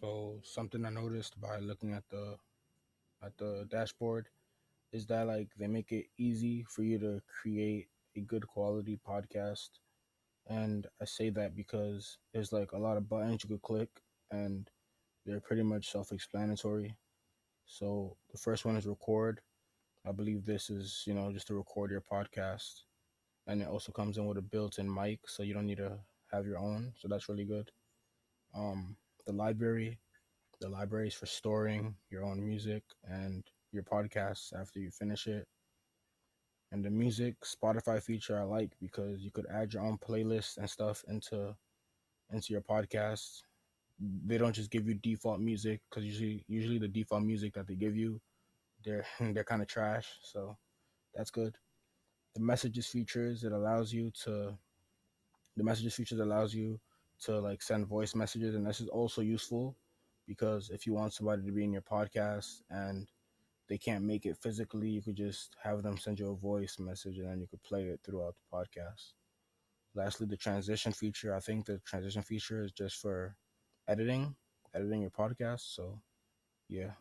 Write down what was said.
So something I noticed by looking at the at the dashboard is that like they make it easy for you to create a good quality podcast. And I say that because there's like a lot of buttons you could click and they're pretty much self-explanatory. So the first one is record. I believe this is, you know, just to record your podcast. And it also comes in with a built-in mic, so you don't need to have your own. So that's really good. Um, the library, the library is for storing your own music and your podcasts after you finish it. And the music Spotify feature I like because you could add your own playlists and stuff into into your podcast. They don't just give you default music because usually usually the default music that they give you, they're they're kind of trash. So that's good. The messages features it allows you to the messages features allows you to like send voice messages and this is also useful because if you want somebody to be in your podcast and they can't make it physically, you could just have them send you a voice message and then you could play it throughout the podcast. Lastly, the transition feature. I think the transition feature is just for editing, editing your podcast. So, yeah.